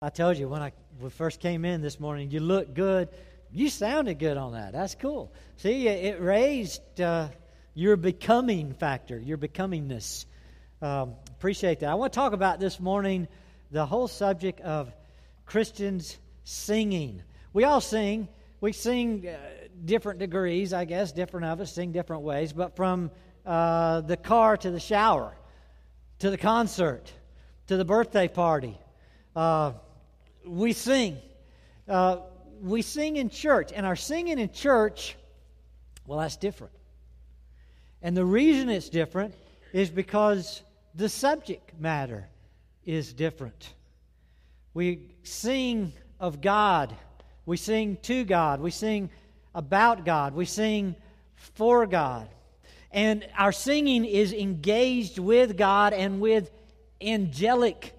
I told you when I first came in this morning, you looked good. You sounded good on that. That's cool. See, it raised uh, your becoming factor, your becomingness. Um, appreciate that. I want to talk about this morning the whole subject of Christians singing. We all sing. We sing uh, different degrees, I guess. Different of us sing different ways. But from uh, the car to the shower, to the concert, to the birthday party, uh, we sing. Uh, we sing in church, and our singing in church, well, that's different. And the reason it's different is because the subject matter is different. We sing of God, we sing to God, we sing about God, we sing for God. And our singing is engaged with God and with angelic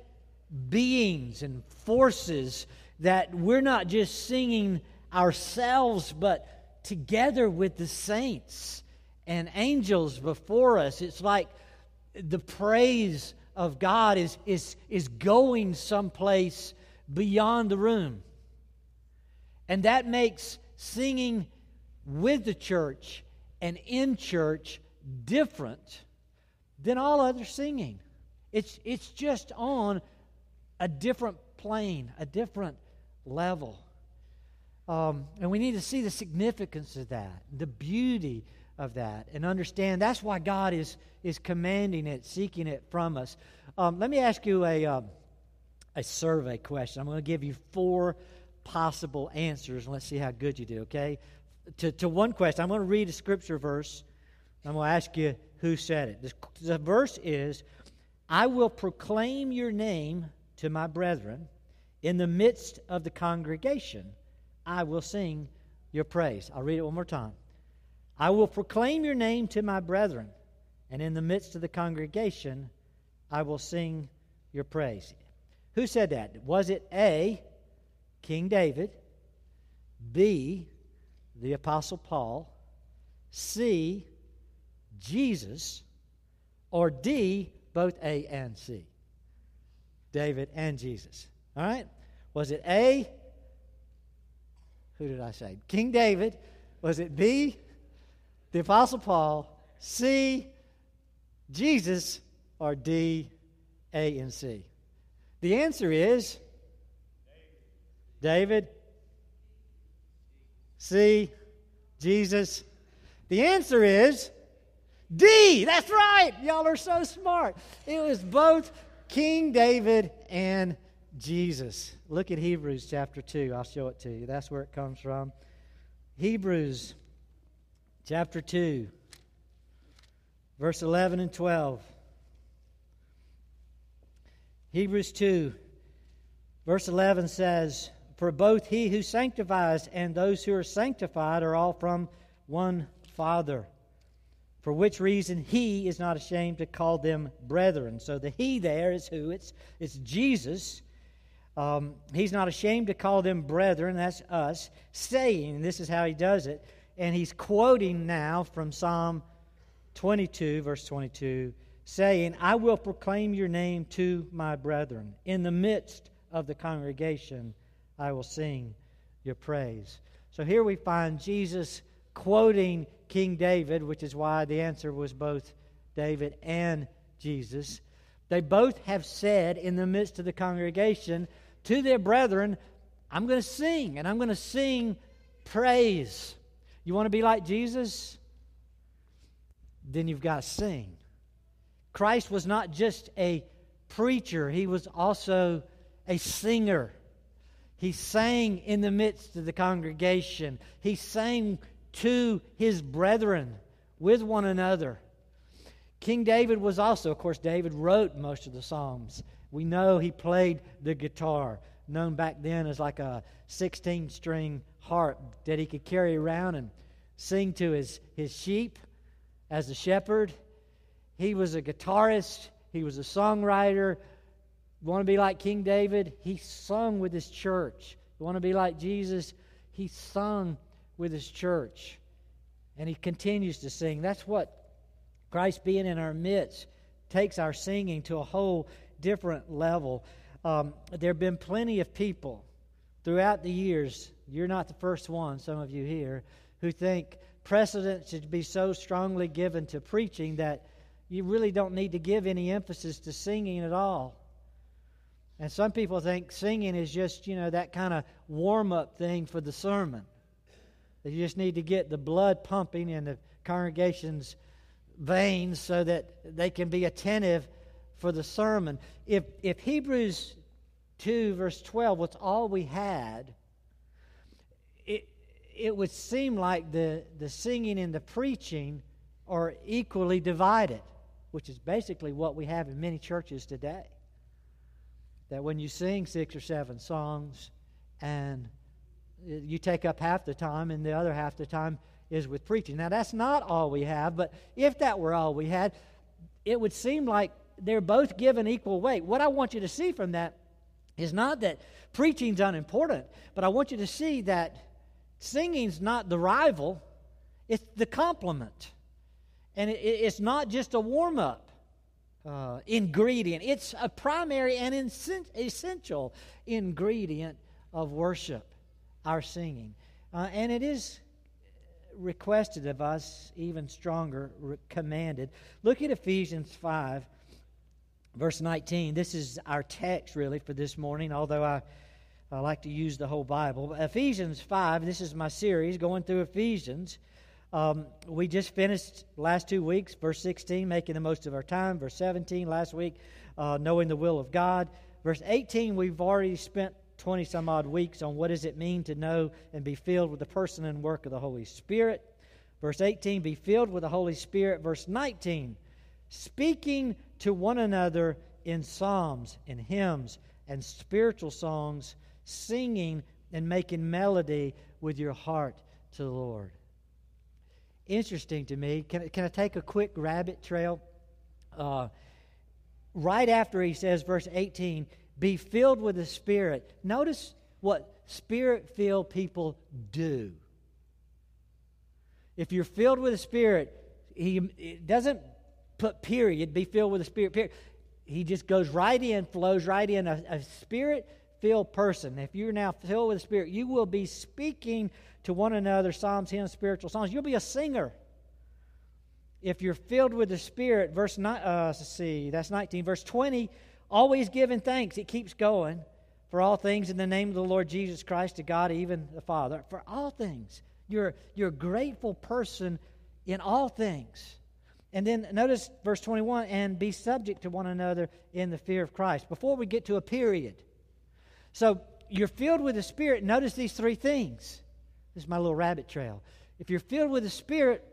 beings and forces that we're not just singing ourselves, but together with the saints and angels before us. It's like the praise of God is, is, is going someplace beyond the room. And that makes singing with the church and in church different than all other singing. It's, it's just on a different plane, a different level. Um, and we need to see the significance of that, the beauty of that, and understand that's why God is, is commanding it, seeking it from us. Um, let me ask you a, um, a survey question. I'm going to give you four possible answers, and let's see how good you do, okay? To, to one question, I'm going to read a scripture verse. I'm going to ask you who said it. the verse is I will proclaim your name to my brethren, in the midst of the congregation, I will sing your praise. I'll read it one more time. I will proclaim your name to my brethren, and in the midst of the congregation, I will sing your praise. Who said that? Was it A, King David, B, the Apostle Paul, C, Jesus, or D, both A and C? David, and Jesus. All right? Was it A? Who did I say? King David. Was it B? The Apostle Paul. C? Jesus. Or D? A and C? The answer is David. C? Jesus. The answer is D. That's right. Y'all are so smart. It was both King David and Jesus. Look at Hebrews chapter 2. I'll show it to you. That's where it comes from. Hebrews chapter 2, verse 11 and 12. Hebrews 2, verse 11 says, For both he who sanctifies and those who are sanctified are all from one Father for which reason he is not ashamed to call them brethren. So the he there is who? It's, it's Jesus. Um, he's not ashamed to call them brethren, that's us, saying, this is how he does it, and he's quoting now from Psalm 22, verse 22, saying, I will proclaim your name to my brethren. In the midst of the congregation, I will sing your praise. So here we find Jesus quoting King David, which is why the answer was both David and Jesus. They both have said in the midst of the congregation to their brethren, I'm going to sing, and I'm going to sing praise. You want to be like Jesus? Then you've got to sing. Christ was not just a preacher, he was also a singer. He sang in the midst of the congregation. He sang to his brethren with one another. King David was also, of course, David wrote most of the Psalms. We know he played the guitar, known back then as like a 16 string harp that he could carry around and sing to his, his sheep as a shepherd. He was a guitarist, he was a songwriter. Want to be like King David? He sung with his church. Want to be like Jesus? He sung with his church. And he continues to sing. That's what Christ being in our midst takes our singing to a whole different level. Um, there have been plenty of people throughout the years, you're not the first one, some of you here, who think precedence should be so strongly given to preaching that you really don't need to give any emphasis to singing at all. And some people think singing is just, you know, that kind of warm up thing for the sermon. You just need to get the blood pumping in the congregation's veins so that they can be attentive for the sermon. If, if Hebrews 2, verse 12, was all we had, it, it would seem like the, the singing and the preaching are equally divided, which is basically what we have in many churches today that when you sing six or seven songs and you take up half the time and the other half the time is with preaching. Now, that's not all we have, but if that were all we had, it would seem like they're both given equal weight. What I want you to see from that is not that preaching's unimportant, but I want you to see that singing's not the rival, it's the complement. And it, it's not just a warm up uh, ingredient. It's a primary and essential ingredient of worship, our singing. Uh, and it is requested of us, even stronger, commanded. Look at Ephesians 5, verse 19. This is our text, really, for this morning, although I, I like to use the whole Bible. Ephesians 5, this is my series going through Ephesians. Um, we just finished last two weeks, verse 16, making the most of our time. Verse 17, last week, uh, knowing the will of God. Verse 18, we've already spent 20 some odd weeks on what does it mean to know and be filled with the person and work of the Holy Spirit. Verse 18, be filled with the Holy Spirit. Verse 19, speaking to one another in psalms and hymns and spiritual songs, singing and making melody with your heart to the Lord interesting to me. Can, can I take a quick rabbit trail? Uh, right after he says, verse 18, be filled with the Spirit. Notice what Spirit filled people do. If you're filled with the Spirit, he doesn't put period, be filled with the Spirit, period. He just goes right in, flows right in. A, a Spirit filled person, if you're now filled with the Spirit, you will be speaking to one another psalms, hymns, spiritual songs. You'll be a singer. If you're filled with the Spirit, verse uh, see, that's 19. Verse 20, always giving thanks. It keeps going for all things in the name of the Lord Jesus Christ to God, even the Father. For all things. You're, you're a grateful person in all things. And then notice verse 21 and be subject to one another in the fear of Christ. Before we get to a period. So you're filled with the Spirit. Notice these three things this is my little rabbit trail. If you're filled with the Spirit,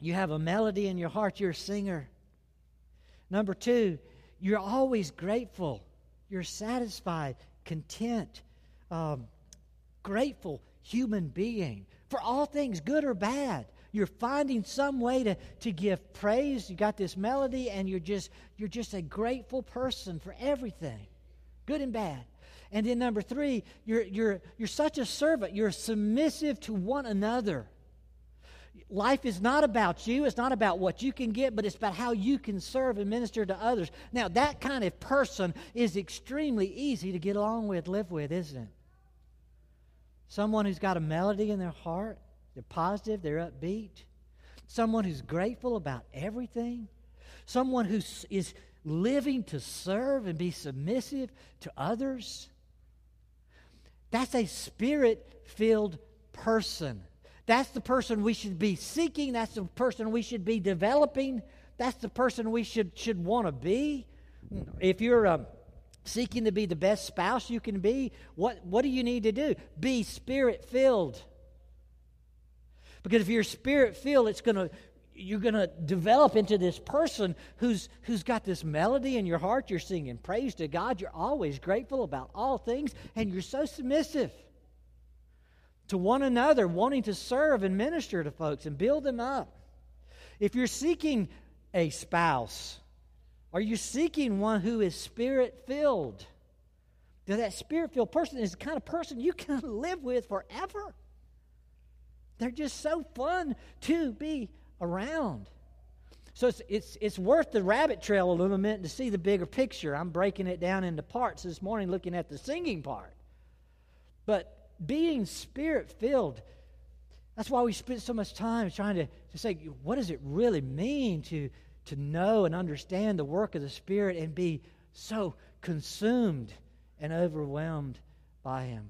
you have a melody in your heart, you're a singer. Number two, you're always grateful. You're satisfied, content, um, grateful human being for all things, good or bad. You're finding some way to, to give praise. You got this melody, and you're just you're just a grateful person for everything, good and bad. And then number three, you're, you're, you're such a servant. You're submissive to one another. Life is not about you. It's not about what you can get, but it's about how you can serve and minister to others. Now, that kind of person is extremely easy to get along with, live with, isn't it? Someone who's got a melody in their heart, they're positive, they're upbeat. Someone who's grateful about everything. Someone who is living to serve and be submissive to others. That's a spirit filled person. That's the person we should be seeking. That's the person we should be developing. That's the person we should, should want to be. If you're um, seeking to be the best spouse you can be, what, what do you need to do? Be spirit filled. Because if you're spirit filled, it's going to you're going to develop into this person who's who's got this melody in your heart you're singing praise to god you're always grateful about all things and you're so submissive to one another wanting to serve and minister to folks and build them up if you're seeking a spouse are you seeking one who is spirit filled that spirit filled person is the kind of person you can live with forever they're just so fun to be around. So it's, it's, it's worth the rabbit trail a little bit to see the bigger picture. I'm breaking it down into parts this morning, looking at the singing part. But being spirit filled, that's why we spend so much time trying to, to say, what does it really mean to, to know and understand the work of the Spirit and be so consumed and overwhelmed by Him?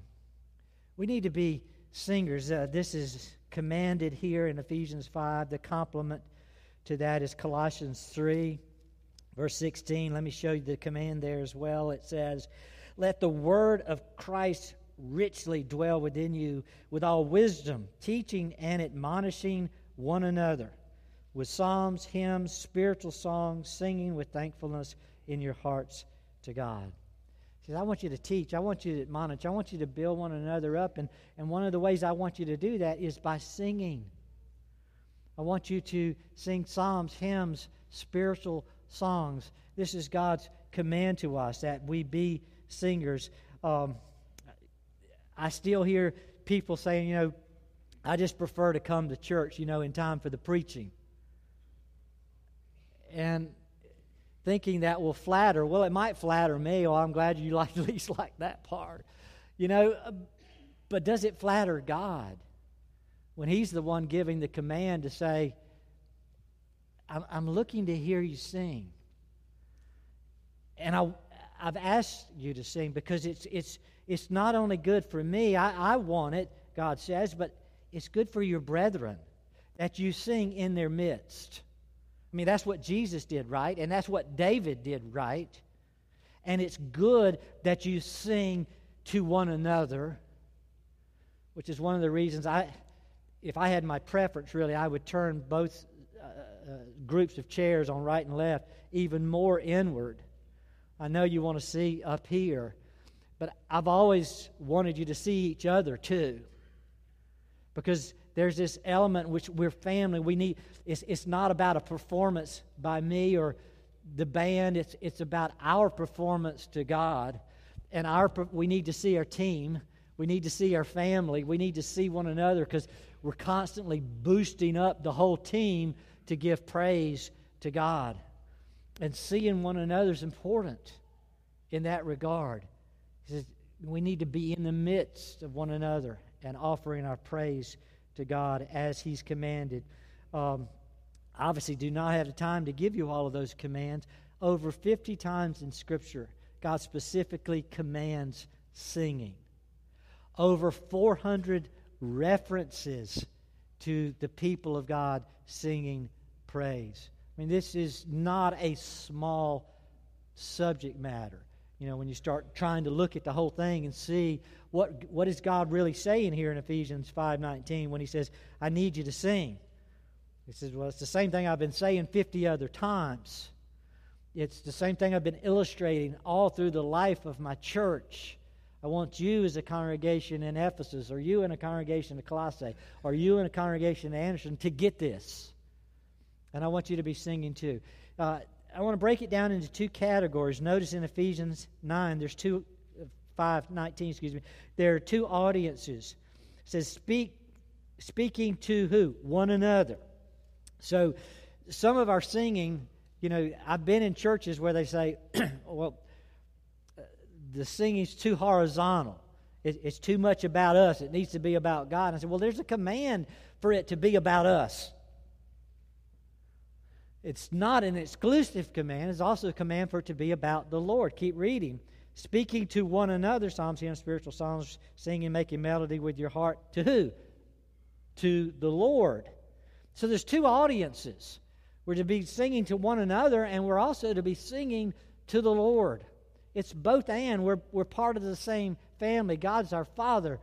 We need to be singers. Uh, this is commanded here in Ephesians 5. The complement to that is Colossians 3, verse 16. Let me show you the command there as well. It says, Let the word of Christ richly dwell within you with all wisdom, teaching and admonishing one another with psalms, hymns, spiritual songs, singing with thankfulness in your hearts to God. He says, I want you to teach. I want you to admonish. I want you to build one another up. And, and one of the ways I want you to do that is by singing. I want you to sing psalms, hymns, spiritual songs. This is God's command to us that we be singers. Um, I still hear people saying, you know, I just prefer to come to church, you know, in time for the preaching. And thinking that will flatter. Well, it might flatter me. Oh, I'm glad you like at least like that part. You know, uh, but does it flatter God? when He's the one giving the command to say, I'm, I'm looking to hear you sing. And I, I've asked you to sing because it's, it's, it's not only good for me, I, I want it, God says, but it's good for your brethren that you sing in their midst. I mean, that's what Jesus did, right? And that's what David did, right? And it's good that you sing to one another, which is one of the reasons I, if I had my preference, really, I would turn both uh, uh, groups of chairs on right and left even more inward. I know you want to see up here, but I've always wanted you to see each other too. Because there's this element which we're family. We need, it's, it's not about a performance by me or the band, it's, it's about our performance to God. And our, we need to see our team. We need to see our family. We need to see one another because we're constantly boosting up the whole team to give praise to God. And seeing one another is important in that regard. He says we need to be in the midst of one another and offering our praise to God as He's commanded. Um, obviously, do not have the time to give you all of those commands. Over 50 times in Scripture, God specifically commands singing. Over 400 references to the people of God singing praise. I mean, this is not a small subject matter. You know, when you start trying to look at the whole thing and see what what is God really saying here in Ephesians 5:19 when he says, "I need you to sing." He says, "Well, it's the same thing I've been saying 50 other times. It's the same thing I've been illustrating all through the life of my church." I want you as a congregation in Ephesus, or you in a congregation in Colossae, or you in a congregation in Anderson to get this. And I want you to be singing too. Uh, I want to break it down into two categories. Notice in Ephesians 9, there's two, uh, 5, 19, excuse me, there are two audiences. It says, speak, speaking to who? One another. So some of our singing, you know, I've been in churches where they say, well, the singing's too horizontal. It, it's too much about us. It needs to be about God. And I said, well, there's a command for it to be about us. It's not an exclusive command. It's also a command for it to be about the Lord. Keep reading. Speaking to one another, Psalms, hymns, spiritual songs, singing, making melody with your heart. To who? To the Lord. So there's two audiences. We're to be singing to one another, and we're also to be singing to the Lord. It's both and. We're, we're part of the same family. God's our Father.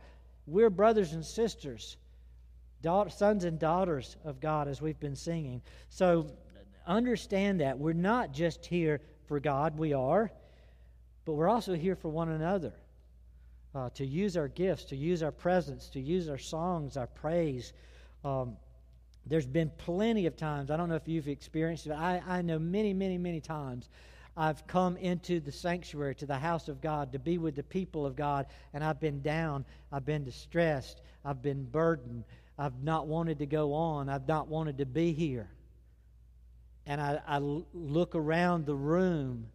We're brothers and sisters, sons and daughters of God, as we've been singing. So understand that. We're not just here for God, we are, but we're also here for one another. Uh, to use our gifts, to use our presence, to use our songs, our praise. Um, there's been plenty of times, I don't know if you've experienced it, I, I know many, many, many times I've come into the sanctuary, to the house of God, to be with the people of God, and I've been down, I've been distressed, I've been burdened, I've not wanted to go on, I've not wanted to be here. And I, I look around the room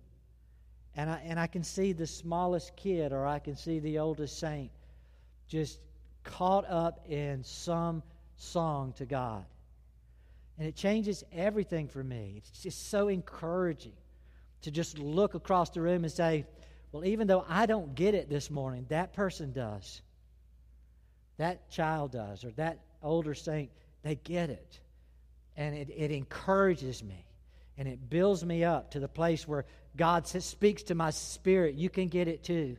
and I, and I can see the smallest kid or I can see the oldest saint just caught up in some song to God. And it changes everything for me. It's just so encouraging to just look across the room and say, well, even though I don't get it this morning, that person does. That child does, or that older saint, they get it. And it, it encourages me and it builds me up to the place where God speaks to my spirit. You can get it too.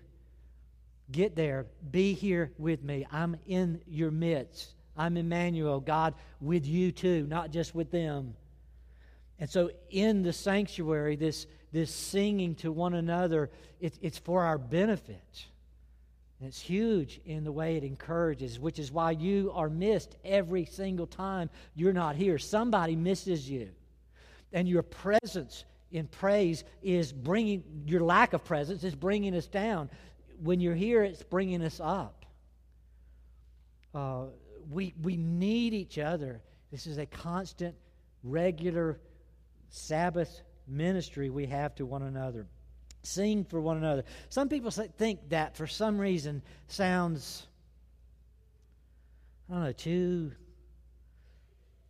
Get there. Be here with me. I'm in your midst. I'm Emmanuel, God with you too, not just with them. And so in the sanctuary, this, this singing to one another, it, it's for our benefit. And it's huge in the way it encourages, which is why you are missed every single time you're not here. Somebody misses you. And your presence in praise is bringing, your lack of presence is bringing us down. When you're here, it's bringing us up. Uh, we, we need each other. This is a constant, regular Sabbath ministry we have to one another. Sing for one another. Some people think that for some reason sounds, I don't know, too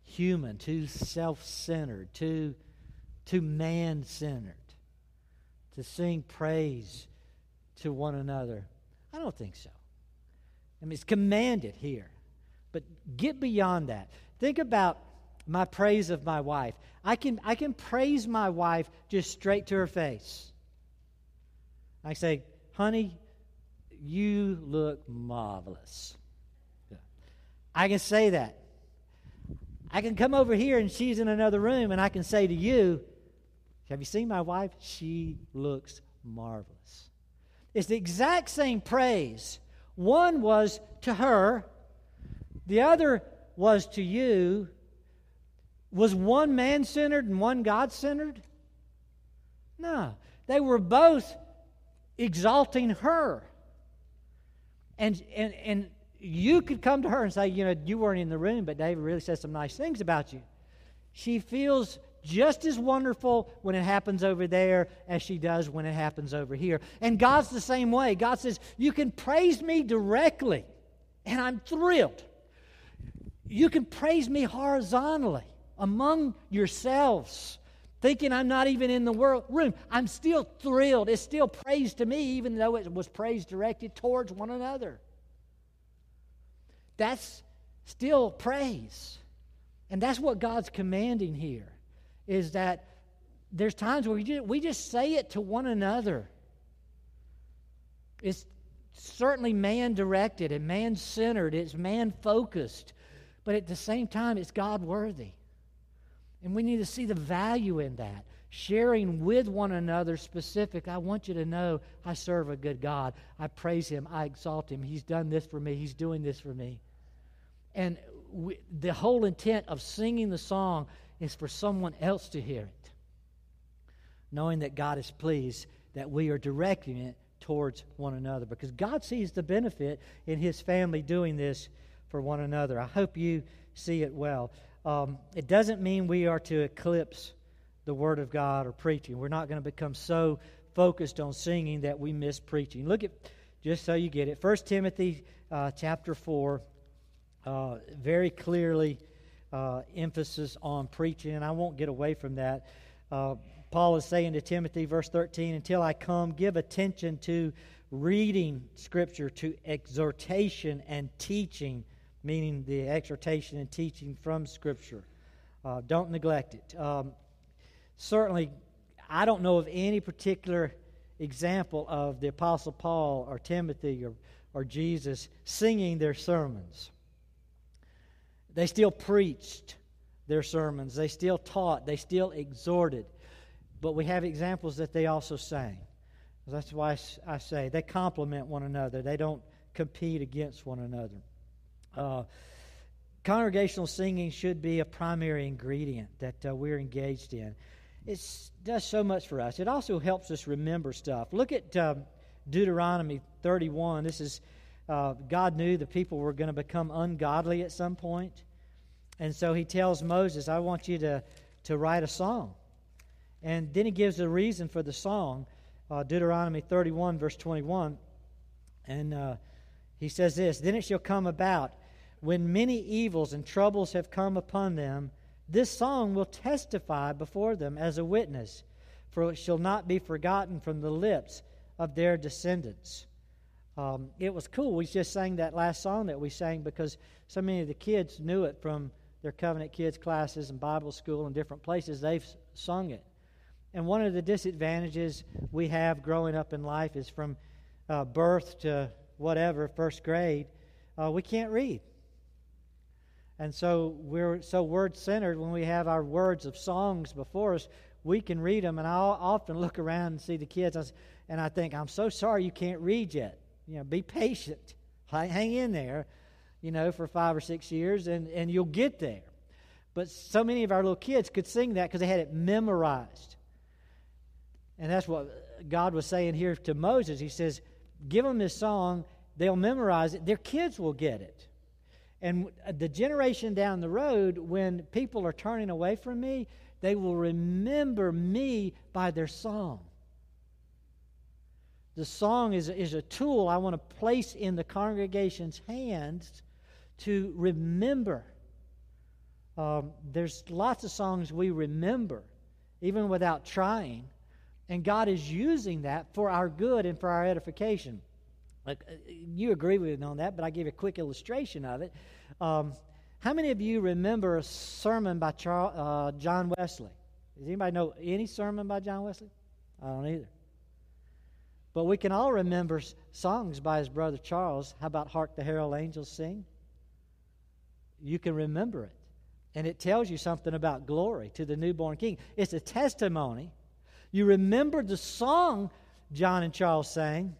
human, too self centered, too, too man centered to sing praise to one another. I don't think so. I mean, it's commanded here. But get beyond that. Think about my praise of my wife. I can, I can praise my wife just straight to her face. I say, honey, you look marvelous. I can say that. I can come over here and she's in another room and I can say to you, Have you seen my wife? She looks marvelous. It's the exact same praise. One was to her, the other was to you. Was one man centered and one God centered? No. They were both exalting her. And, and, and you could come to her and say, you know, you weren't in the room, but David really said some nice things about you. She feels just as wonderful when it happens over there as she does when it happens over here. And God's the same way. God says, You can praise me directly, and I'm thrilled. You can praise me horizontally among yourselves, thinking I'm not even in the world, room. I'm still thrilled. It's still praise to me, even though it was praise directed towards one another. That's still praise. And that's what God's commanding here is that there's times where we just, we just say it to one another. It's certainly man directed and man centered, it's man focused, but at the same time, it's God worthy. And we need to see the value in that. Sharing with one another specific. I want you to know I serve a good God. I praise Him. I exalt Him. He's done this for me. He's doing this for me. And we, the whole intent of singing the song is for someone else to hear it, knowing that God is pleased that we are directing it towards one another because God sees the benefit in His family doing this for one another. I hope you see it well. Um, it doesn't mean we are to eclipse the Word of God or preaching. We're not going to become so focused on singing that we miss preaching. Look at, just so you get it, 1 Timothy uh, chapter 4 uh, very clearly uh, emphasis on preaching, and I won't get away from that. Uh, Paul is saying to Timothy, verse 13, until I come, give attention to reading Scripture, to exhortation and teaching, meaning the exhortation and teaching from Scripture. Uh, don't neglect it. Um, certainly, I don't know of any particular example of the Apostle Paul or Timothy or, or Jesus singing their sermons. They still preached their sermons, they still taught, they still exhorted. But we have examples that they also sang. That's why I say they complement one another, they don't compete against one another. Uh, congregational singing should be a primary ingredient that uh, we're engaged in. It does so much for us. It also helps us remember stuff. Look at um, Deuteronomy 31. This is uh, God knew the people were going to become ungodly at some point. And so he tells Moses, I want you to to write a song. And then he gives a reason for the song uh, Deuteronomy 31, verse 21. And uh, he says this Then it shall come about when many evils and troubles have come upon them, this song will testify before them as a witness, for it shall not be forgotten from the lips of their descendants. Um, it was cool. We just sang that last song that we sang because so many of the kids knew it from their Covenant Kids classes and Bible school and different places. They've sung it. And one of the disadvantages we have growing up in life is from uh, birth to whatever, first grade, uh, we can't read. And so we're so word centered when we have our words of songs before us, we can read them. And I often look around and see the kids, and I think, I'm so sorry you can't read yet. You know, be patient. Hang in there, you know, for five or six years, and, and you'll get there. But so many of our little kids could sing that because they had it memorized. And that's what God was saying here to Moses. He says, Give them this song, they'll memorize it, their kids will get it. And the generation down the road, when people are turning away from me, they will remember me by their song. The song is, is a tool I want to place in the congregation's hands to remember. Um, there's lots of songs we remember, even without trying. And God is using that for our good and for our edification. Like, uh, you agree with me on that, but I give a quick illustration of it. Um, how many of you remember a sermon by Charles, uh, John Wesley? Does anybody know any sermon by John Wesley? I don't either. But we can all remember songs by his brother Charles. How about Hark the Herald Angels Sing? You can remember it. And it tells you something about glory to the newborn king. It's a testimony. You remember the song John and Charles sang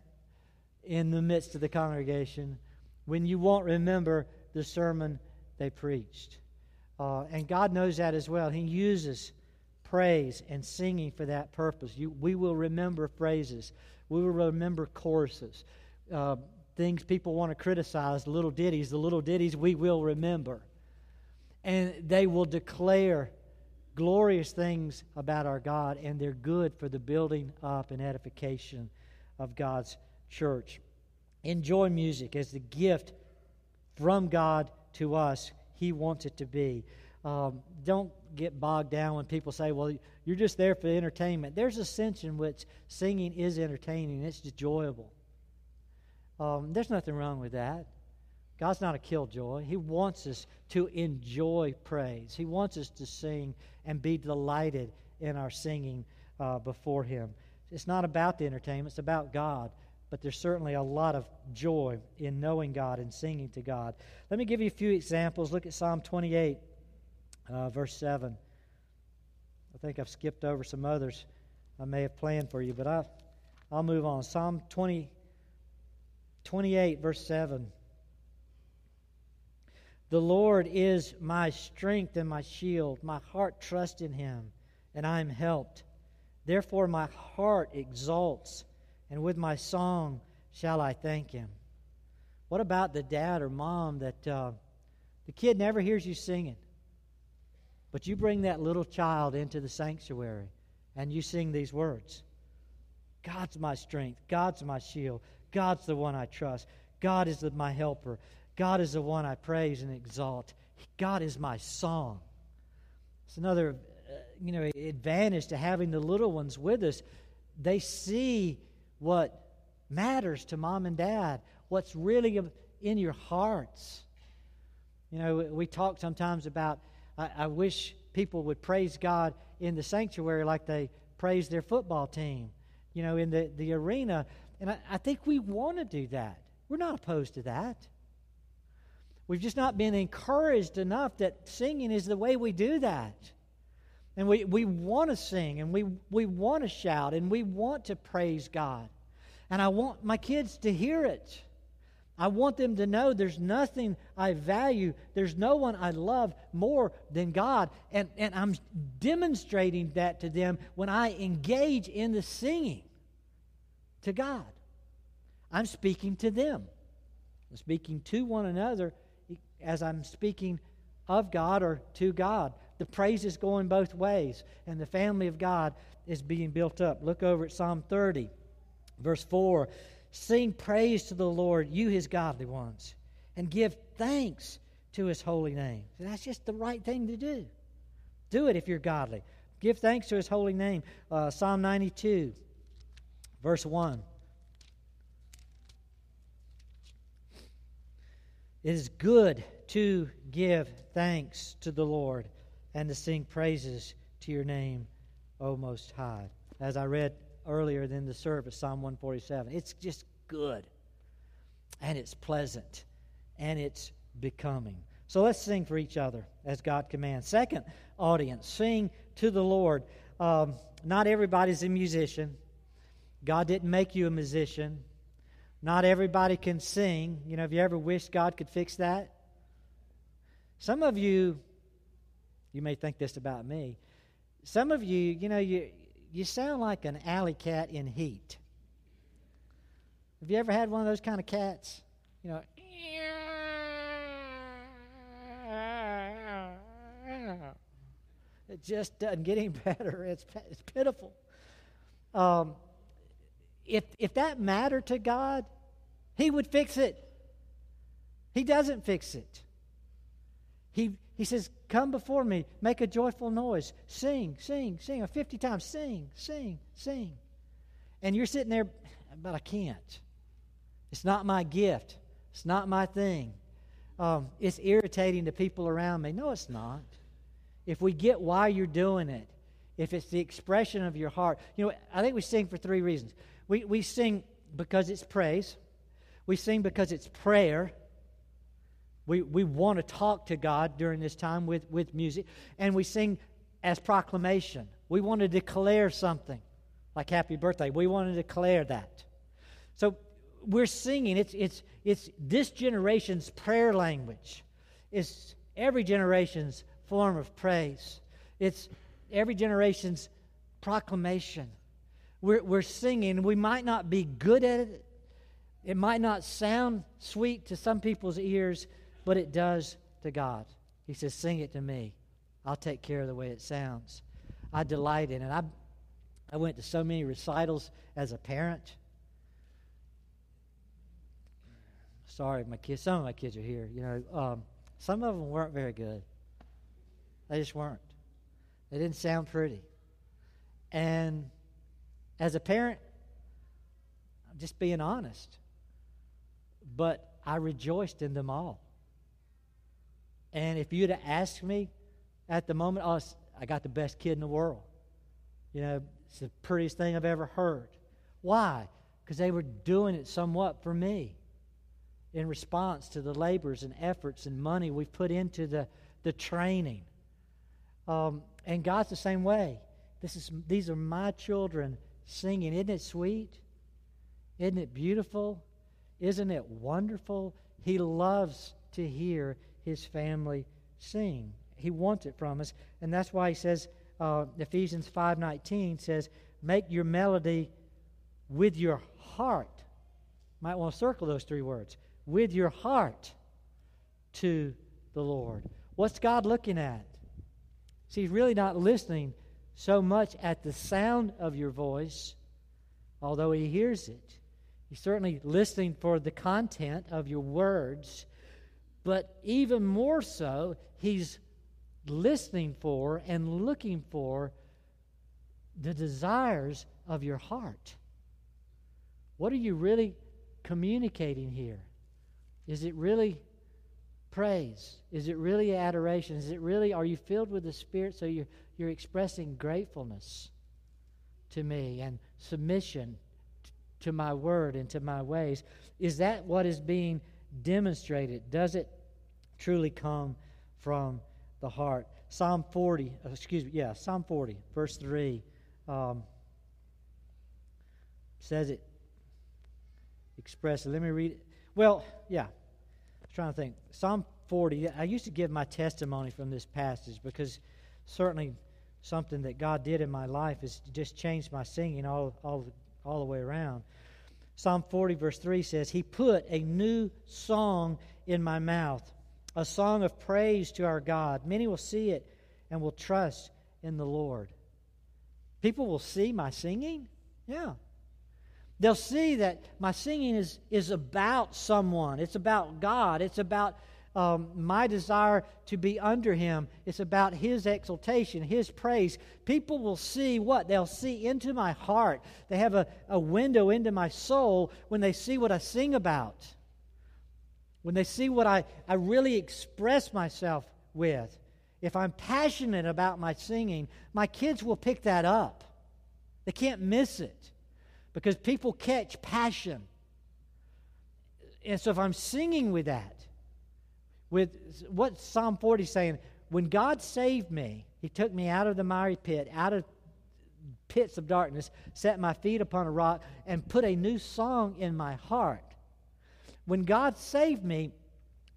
in the midst of the congregation when you won't remember the sermon they preached. Uh, and God knows that as well. He uses praise and singing for that purpose. You, we will remember phrases, we will remember choruses, uh, things people want to criticize, little ditties, the little ditties we will remember. And they will declare glorious things about our God, and they're good for the building up and edification of God's church. Enjoy music as the gift from God to us. He wants it to be. Um, don't get bogged down when people say, well, you're just there for entertainment. There's a sense in which singing is entertaining, it's enjoyable. Um, there's nothing wrong with that. God's not a killjoy. He wants us to enjoy praise. He wants us to sing and be delighted in our singing uh, before Him. It's not about the entertainment, it's about God. But there's certainly a lot of joy in knowing God and singing to God. Let me give you a few examples. Look at Psalm 28, uh, verse 7. I think I've skipped over some others I may have planned for you, but I, I'll move on. Psalm 20, 28, verse 7. The Lord is my strength and my shield. My heart trusts in him, and I am helped. Therefore, my heart exalts, and with my song shall I thank him. What about the dad or mom that uh, the kid never hears you singing, but you bring that little child into the sanctuary and you sing these words God's my strength, God's my shield, God's the one I trust, God is my helper. God is the one I praise and exalt. God is my song. It's another, uh, you know, advantage to having the little ones with us. They see what matters to mom and dad, what's really in your hearts. You know, we talk sometimes about, I, I wish people would praise God in the sanctuary like they praise their football team, you know, in the, the arena. And I, I think we want to do that. We're not opposed to that. We've just not been encouraged enough that singing is the way we do that. And we, we want to sing and we, we want to shout and we want to praise God. And I want my kids to hear it. I want them to know there's nothing I value, there's no one I love more than God. And, and I'm demonstrating that to them when I engage in the singing to God. I'm speaking to them, I'm speaking to one another as I'm speaking of God or to God. The praise is going both ways, and the family of God is being built up. Look over at Psalm 30, verse 4. Sing praise to the Lord, you his godly ones, and give thanks to his holy name. that's just the right thing to do. Do it if you're godly. Give thanks to his holy name. Uh, Psalm 92, verse 1. It is good to give thanks to the Lord and to sing praises to your name, O Most High. As I read earlier in the service, Psalm 147, it's just good and it's pleasant and it's becoming. So let's sing for each other as God commands. Second audience, sing to the Lord. Um, not everybody's a musician. God didn't make you a musician. Not everybody can sing. You know, have you ever wished God could fix that? Some of you, you may think this about me. Some of you, you know, you, you sound like an alley cat in heat. Have you ever had one of those kind of cats? You know, it just doesn't get any better. It's, it's pitiful. Um, if, if that mattered to God, He would fix it. He doesn't fix it. He, he says, Come before me, make a joyful noise, sing, sing, sing, 50 times, sing, sing, sing. And you're sitting there, but I can't. It's not my gift, it's not my thing. Um, it's irritating to people around me. No, it's not. If we get why you're doing it, if it's the expression of your heart, you know, I think we sing for three reasons. We, we sing because it's praise, we sing because it's prayer. We, we want to talk to God during this time with, with music, and we sing as proclamation. We want to declare something like happy birthday. We want to declare that. So we're singing. It's, it's, it's this generation's prayer language. It's every generation's form of praise. It's every generation's proclamation. We're, we're singing. We might not be good at it. It might not sound sweet to some people's ears, but it does to God. He says, Sing it to me. I'll take care of the way it sounds. I delight in it. I, I went to so many recitals as a parent. Sorry, my kids. Some of my kids are here. You know, um, some of them weren't very good. They just weren't. They didn't sound pretty. And as a parent, I'm just being honest. But I rejoiced in them all. And if you'd have asked me at the moment, oh, I got the best kid in the world. You know, it's the prettiest thing I've ever heard. Why? Because they were doing it somewhat for me in response to the labors and efforts and money we've put into the, the training. Um, and God's the same way. This is, these are my children singing. Isn't it sweet? Isn't it beautiful? Isn't it wonderful? He loves to hear his family sing. He wants it from us, and that's why he says uh, Ephesians five nineteen says, "Make your melody with your heart." Might want to circle those three words with your heart to the Lord. What's God looking at? See, He's really not listening so much at the sound of your voice, although He hears it. He's certainly listening for the content of your words, but even more so, He's listening for and looking for the desires of your heart. What are you really communicating here? Is it really praise? Is it really adoration? Is it really, are you filled with the Spirit so you're, you're expressing gratefulness to me and submission to my word and to my ways? Is that what is being demonstrated? Does it truly come from the heart? Psalm 40, uh, excuse me, yeah, Psalm 40, verse 3 um, says it expressly. Let me read it. Well, yeah. I was trying to think. Psalm 40. I used to give my testimony from this passage because certainly something that God did in my life has just changed my singing all, all, all the way around. Psalm 40, verse 3 says, He put a new song in my mouth, a song of praise to our God. Many will see it and will trust in the Lord. People will see my singing? Yeah. They'll see that my singing is, is about someone, it's about God, it's about um, my desire to be under Him, it's about His exaltation, His praise. People will see what? They'll see into my heart. They have a, a window into my soul when they see what I sing about, when they see what I, I really express myself with. If I'm passionate about my singing, my kids will pick that up. They can't miss it because people catch passion. And so if I'm singing with that, with what Psalm 40 is saying, when God saved me, He took me out of the miry pit, out of pits of darkness, set my feet upon a rock, and put a new song in my heart. When God saved me,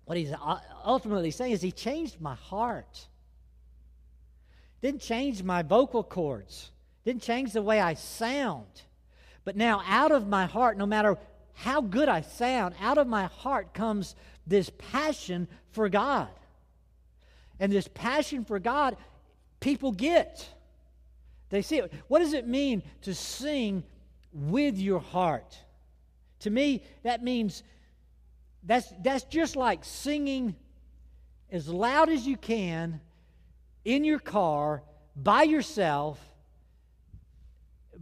what He's uh, ultimately saying is He changed my heart. Didn't change my vocal cords. Didn't change the way I sound. But now, out of my heart, no matter how good I sound, out of my heart comes this passion for God. And this passion for God, people get. They see it. What does it mean to sing with your heart? To me, that means that's, that's just like singing as loud as you can in your car by yourself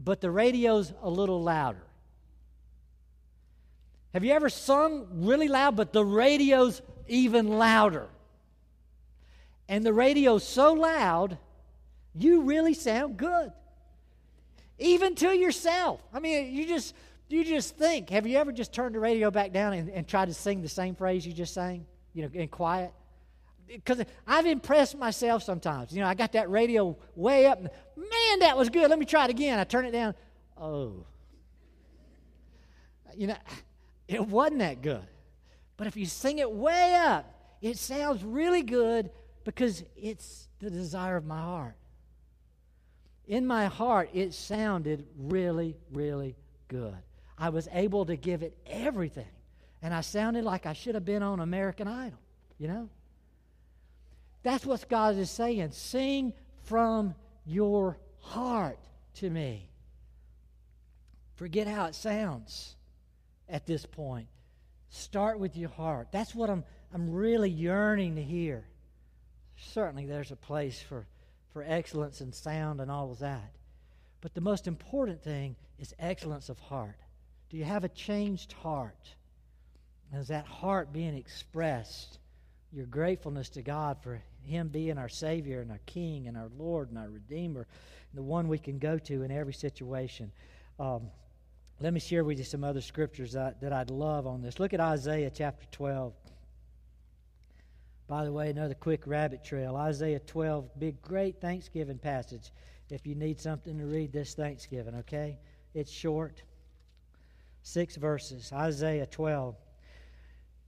but the radio's a little louder. Have you ever sung really loud, but the radio's even louder? And the radio's so loud, you really sound good. Even to yourself. I mean, you just you just think, have you ever just turned the radio back down and, and tried to sing the same phrase you just sang? You know, in quiet? because I've impressed myself sometimes. You know, I got that radio way up, and man, that was good. Let me try it again. I turn it down. Oh, you know, it wasn't that good. But if you sing it way up, it sounds really good because it's the desire of my heart. In my heart, it sounded really, really good. I was able to give it everything. And I sounded like I should have been on American Idol, you know? That's what God is saying. Sing from your heart to me. Forget how it sounds at this point. Start with your heart. That's what I'm, I'm really yearning to hear. Certainly, there's a place for, for excellence and sound and all of that. But the most important thing is excellence of heart. Do you have a changed heart? Is that heart being expressed? Your gratefulness to God for him being our Savior and our King and our Lord and our Redeemer, and the one we can go to in every situation. Um, let me share with you some other scriptures that, that I'd love on this. Look at Isaiah chapter 12. By the way, another quick rabbit trail. Isaiah 12, big, great Thanksgiving passage if you need something to read this Thanksgiving, okay? It's short. Six verses. Isaiah 12.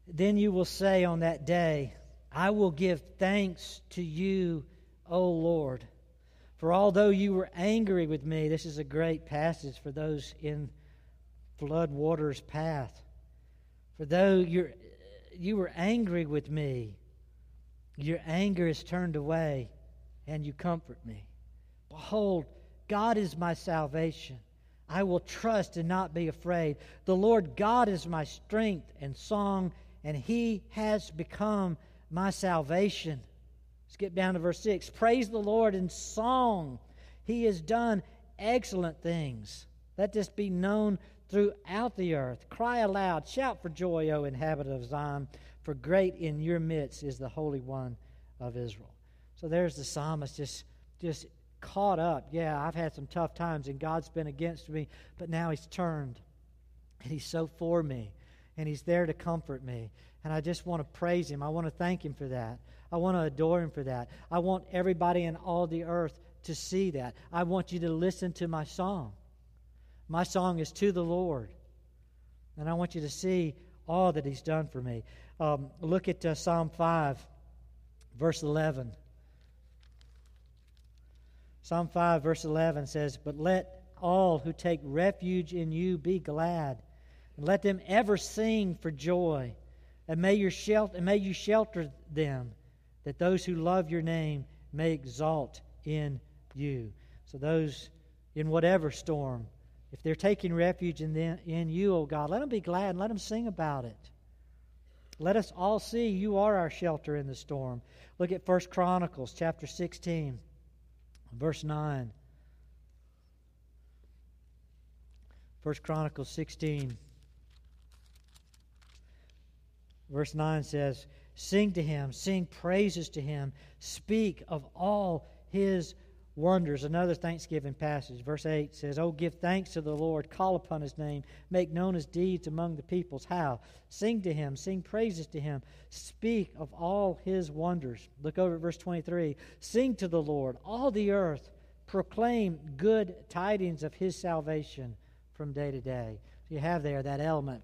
Then you will say on that day, I will give thanks to you, O Lord. For although you were angry with me, this is a great passage for those in flood waters path. For though you you were angry with me, your anger is turned away, and you comfort me. Behold, God is my salvation. I will trust and not be afraid. The Lord God is my strength and song, and he has become my salvation. Get down to verse 6. Praise the Lord in song. He has done excellent things. Let this be known throughout the earth. Cry aloud, shout for joy, O inhabitant of Zion, for great in your midst is the Holy One of Israel. So there's the psalmist just, just caught up. Yeah, I've had some tough times and God's been against me, but now He's turned and He's so for me and He's there to comfort me. And I just want to praise Him. I want to thank Him for that. I want to adore Him for that. I want everybody in all the earth to see that. I want you to listen to my song. My song is to the Lord. And I want you to see all that He's done for me. Um, look at uh, Psalm 5, verse 11. Psalm 5, verse 11 says, But let all who take refuge in you be glad, and let them ever sing for joy. and may, your shelter, and may you shelter them, that those who love your name may exalt in you. So, those in whatever storm, if they're taking refuge in, in you, O oh God, let them be glad and let them sing about it. Let us all see you are our shelter in the storm. Look at 1 Chronicles chapter 16, verse 9. 1 Chronicles 16, verse 9 says, Sing to him, sing praises to him, speak of all his wonders. Another Thanksgiving passage. Verse 8 says, Oh, give thanks to the Lord, call upon his name, make known his deeds among the peoples. How? Sing to him, sing praises to him, speak of all his wonders. Look over at verse 23. Sing to the Lord, all the earth, proclaim good tidings of his salvation from day to day. You have there that element.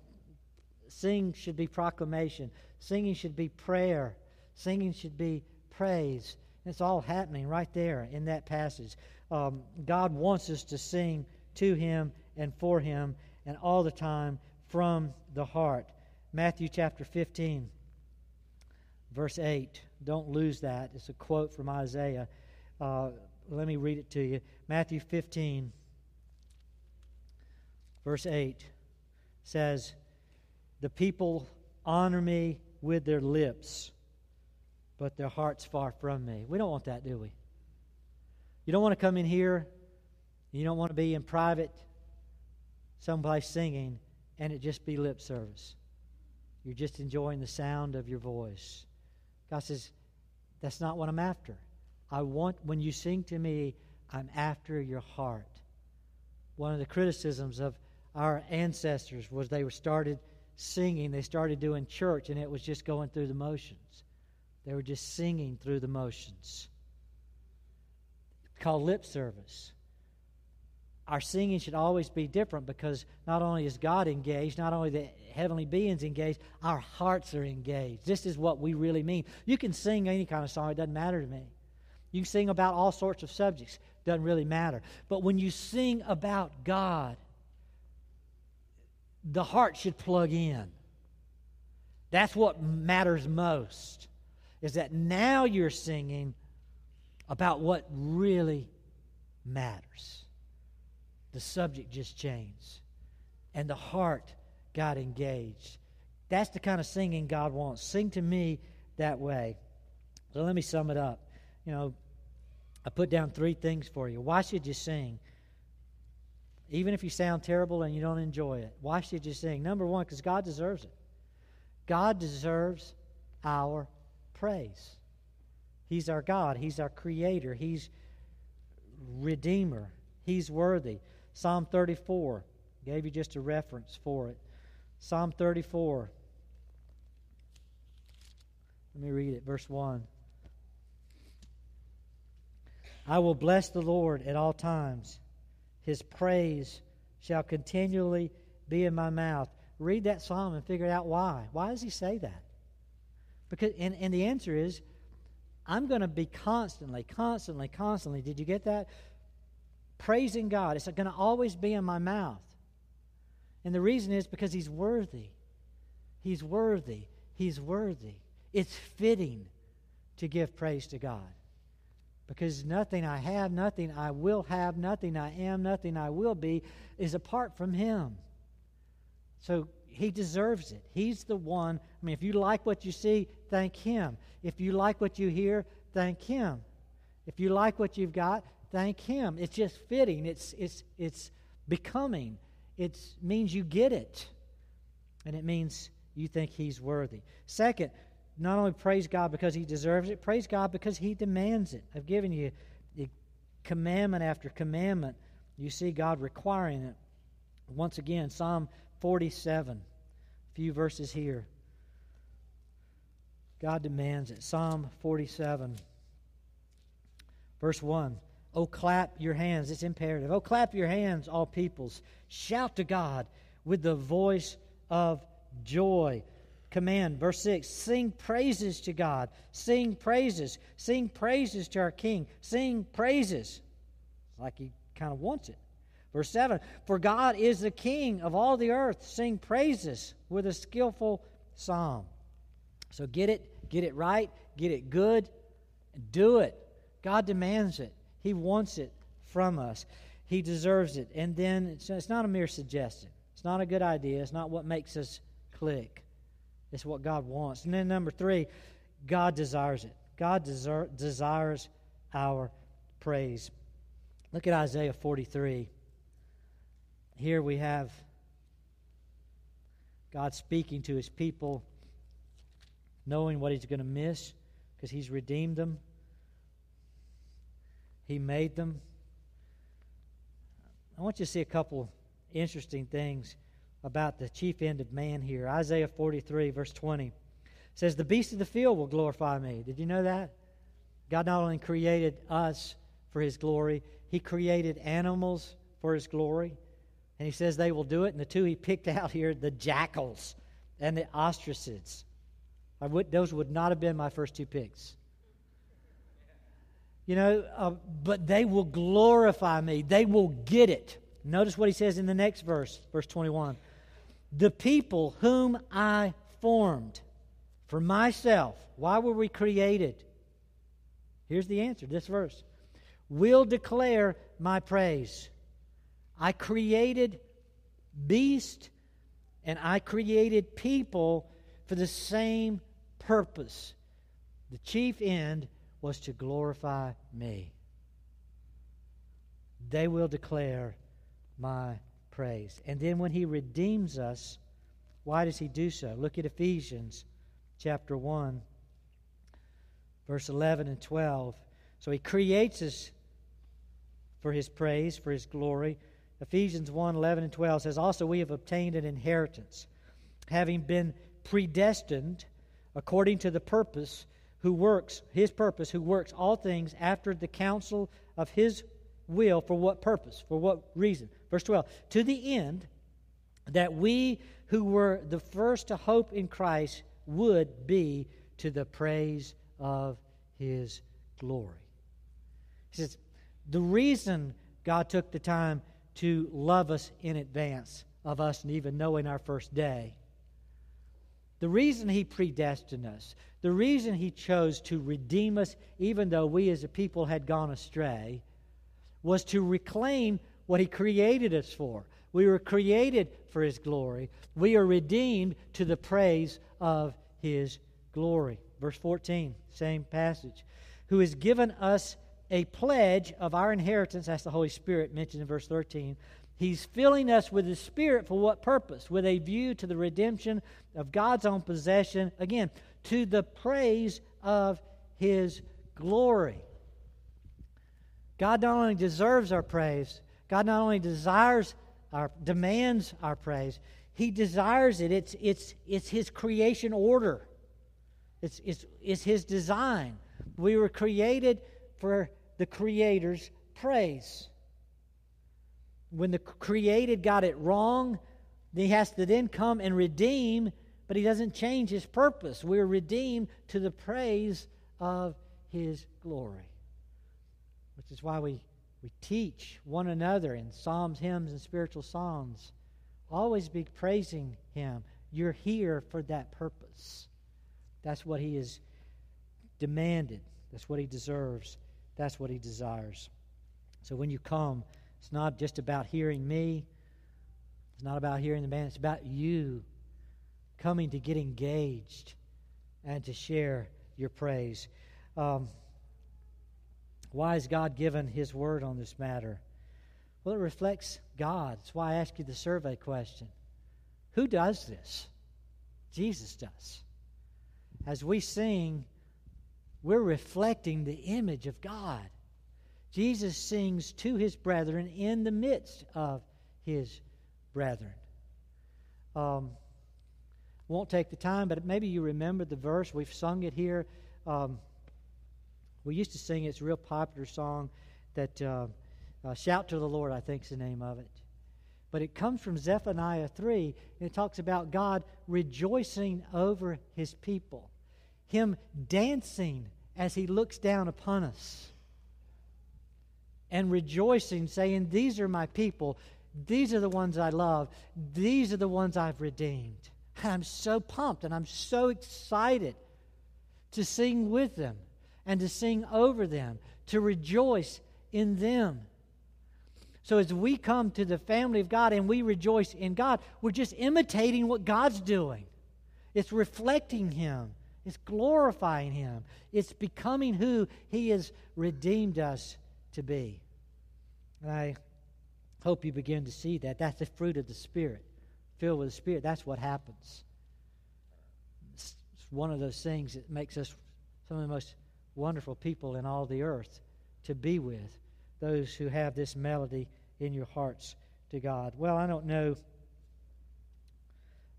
Sing should be proclamation, singing should be prayer, singing should be praise. It's all happening right there in that passage. Um, God wants us to sing to Him and for Him and all the time from the heart. Matthew chapter 15, verse 8. Don't lose that. It's a quote from Isaiah. Uh, let me read it to you. Matthew 15, verse 8 says, The people honor me with their lips but their heart's far from me. We don't want that, do we? You don't want to come in here, you don't want to be in private, someplace singing, and it just be lip service. You're just enjoying the sound of your voice. God says, That's not what I'm after. I want, when you sing to me, I'm after your heart. One of the criticisms of our ancestors was they were started singing, they started doing church, and it was just going through the motions. They were just singing through the motions. It's called lip service. Our singing should always be different because not only is God engaged, not only the heavenly beings engaged, our hearts are engaged. This is what we really mean. You can sing any kind of song, it doesn't matter to me. You can sing about all sorts of subjects, doesn't really matter. But when you sing about God, the heart should plug in. That's what matters most is that now you're singing about what really matters. The subject just changed, and the heart got engaged. That's the kind of singing God wants. Sing to me that way. So let me sum it up. You know, I put down three things for you. Why should you sing? Even if you sound terrible and you don't enjoy it, why should you sing? Number one, because God deserves it. God deserves our praise. He's our God, He's our Creator, He's Redeemer, He's worthy. Psalm 34 gave you just a reference for it. Psalm 34. Let me read it, verse 1. I will bless the Lord at all times. His praise shall continually be in my mouth. Read that psalm and figure out why. Why does he say that? Because, and, and the answer is, I'm going to be constantly, constantly, constantly. Did you get that? Praising God. It's going to always be in my mouth. And the reason is because He's worthy. He's worthy. He's worthy. It's fitting to give praise to God. Because nothing I have, nothing I will have, nothing I am, nothing I will be is apart from Him. So he deserves it. He's the one. I mean, if you like what you see, thank Him. If you like what you hear, thank Him. If you like what you've got, thank Him. It's just fitting. It's it's it's becoming. It means you get it, and it means you think He's worthy. Second, not only praise God because He deserves it, praise God because He demands it. I've given you the commandment after commandment. You see God requiring it. Once again, Psalm 47. A few verses here. God demands it. Psalm 47, verse 1. Oh, clap your hands. It's imperative. Oh, clap your hands, all peoples. Shout to God with the voice of joy. Command, verse 6 Sing praises to God. Sing praises. Sing praises to our King. Sing praises. Like he kind of wants it. Verse 7 For God is the King of all the earth. Sing praises with a skillful psalm. So get it, get it right, get it good, do it. God demands it. He wants it from us. He deserves it. And then it's, not a mere suggestion. It's not a good idea. It's not what makes us click. It's what God wants. And then number three, God desires it. God desir- desires our praise. Look at Isaiah 43. Here we have God speaking to his people, knowing what he's going to miss because he's redeemed them, he made them. I want you to see a couple interesting things about the chief end of man here. Isaiah 43, verse 20 says, The beasts of the field will glorify me. Did you know that? God not only created us for his glory, he created animals for his glory. And he says they will do it. And the two he picked out here the jackals and the ostriches. Would, those would not have been my first two picks. You know, uh, but they will glorify me. They will get it. Notice what he says in the next verse, verse 21. The people whom I formed for myself. Why were we created? Here's the answer this verse will declare my praise. I created beast and I created people for the same purpose. The chief end was to glorify me. They will declare my praise. And then when he redeems us, why does he do so? Look at Ephesians chapter 1, verse 11 and 12. So he creates us for his praise, for his glory. Ephesians 1 11 and 12 says, Also we have obtained an inheritance, having been predestined according to the purpose who works, his purpose, who works all things after the counsel of his will. For what purpose? For what reason? Verse 12. To the end that we who were the first to hope in Christ would be to the praise of his glory. He says, the reason God took the time to love us in advance of us and even knowing our first day, the reason He predestined us, the reason He chose to redeem us, even though we as a people had gone astray, was to reclaim what He created us for. We were created for His glory. We are redeemed to the praise of His glory. Verse 14, same passage. Who has given us a pledge of our inheritance. That's the Holy Spirit mentioned in verse 13. He's filling us with His Spirit for what purpose? With a view to the redemption of God's own possession, again, to the praise of His glory. God not only deserves our praise, God not only desires our demands our praise, He desires it. It's, it's, it's His creation order. It's, it's, it's His design. We were created for the Creator's praise. When the created got it wrong, he has to then come and redeem, but he doesn't change his purpose. We're redeemed to the praise of his glory. Which is why we, we teach one another in psalms, hymns, and spiritual songs. Always be praising him. You're here for that purpose. That's what he has demanded, that's what he deserves. That's what He desires. So when you come, it's not just about hearing me, it's not about hearing the man, it's about you coming to get engaged and to share your praise. Um, why has God given His word on this matter? Well, it reflects God. That's why I ask you the survey question. Who does this? Jesus does. As we sing, we're reflecting the image of God. Jesus sings to his brethren in the midst of his brethren. Um, won't take the time, but maybe you remember the verse. We've sung it here. Um, we used to sing it. It's a real popular song that uh, uh, Shout to the Lord, I think is the name of it. But it comes from Zephaniah 3, and it talks about God rejoicing over his people him dancing as he looks down upon us and rejoicing, saying, These are my people. These are the ones I love. These are the ones I've redeemed. I'm so pumped and I'm so excited to sing with them and to sing over them, to rejoice in them. So, as we come to the family of God and we rejoice in God, we're just imitating what God's doing. It's reflecting Him, it's glorifying Him, it's becoming who He has redeemed us to be. And I hope you begin to see that. That's the fruit of the Spirit. Filled with the Spirit, that's what happens. It's one of those things that makes us some of the most wonderful people in all the earth to be with, those who have this melody in your hearts to God. Well, I don't know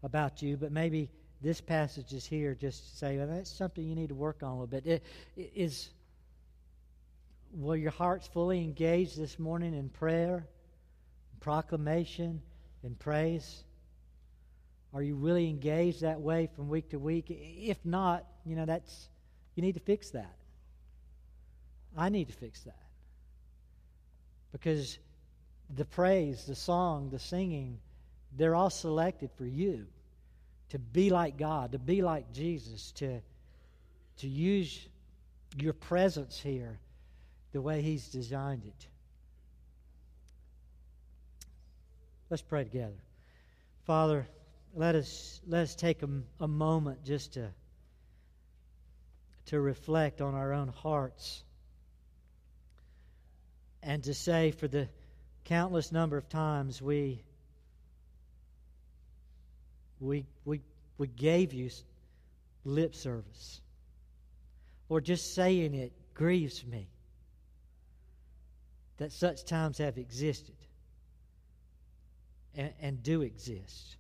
about you, but maybe this passage is here just to say well, that's something you need to work on a little bit. It, it is will your hearts fully engaged this morning in prayer, proclamation, and praise? Are you really engaged that way from week to week? If not, you know that's you need to fix that. I need to fix that. Because the praise, the song, the singing, they're all selected for you to be like God, to be like Jesus, to, to use your presence here the way He's designed it. Let's pray together. Father, let us, let us take a, a moment just to, to reflect on our own hearts and to say for the countless number of times we we we we gave you lip service. Or just saying it grieves me that such times have existed and, and do exist.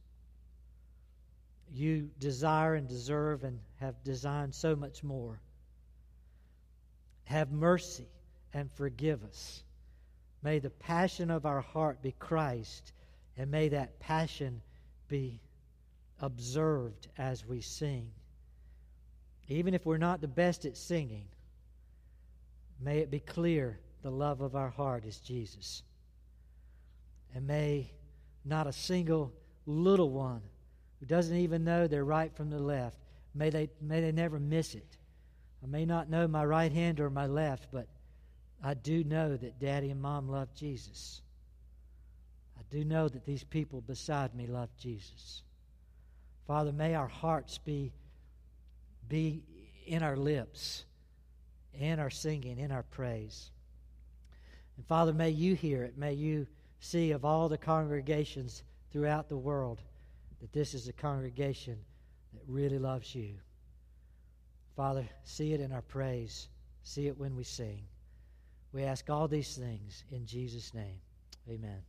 You desire and deserve and have designed so much more. Have mercy and forgive us. May the passion of our heart be Christ, and may that passion be observed as we sing. Even if we're not the best at singing, may it be clear the love of our heart is Jesus. And may not a single little one who doesn't even know their right from the left, may they, may they never miss it. I may not know my right hand or my left, but I do know that daddy and mom love Jesus. I do know that these people beside me love Jesus. Father, may our hearts be, be in our lips, in our singing, in our praise. And Father, may you hear it. May you see of all the congregations throughout the world that this is a congregation that really loves you. Father, see it in our praise, see it when we sing. We ask all these things in Jesus' name. Amen.